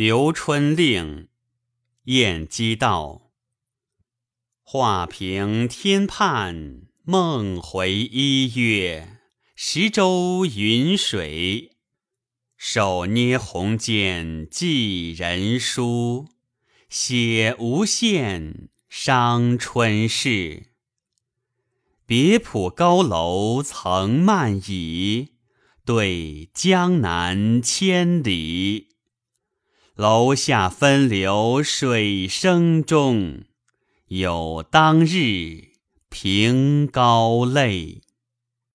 刘春令，晏几道。画屏天畔，梦回一月。十州云水，手捏红笺寄人书。写无限，伤春事。别浦高楼曾漫倚，对江南千里。楼下分流水声中，有当日平高泪。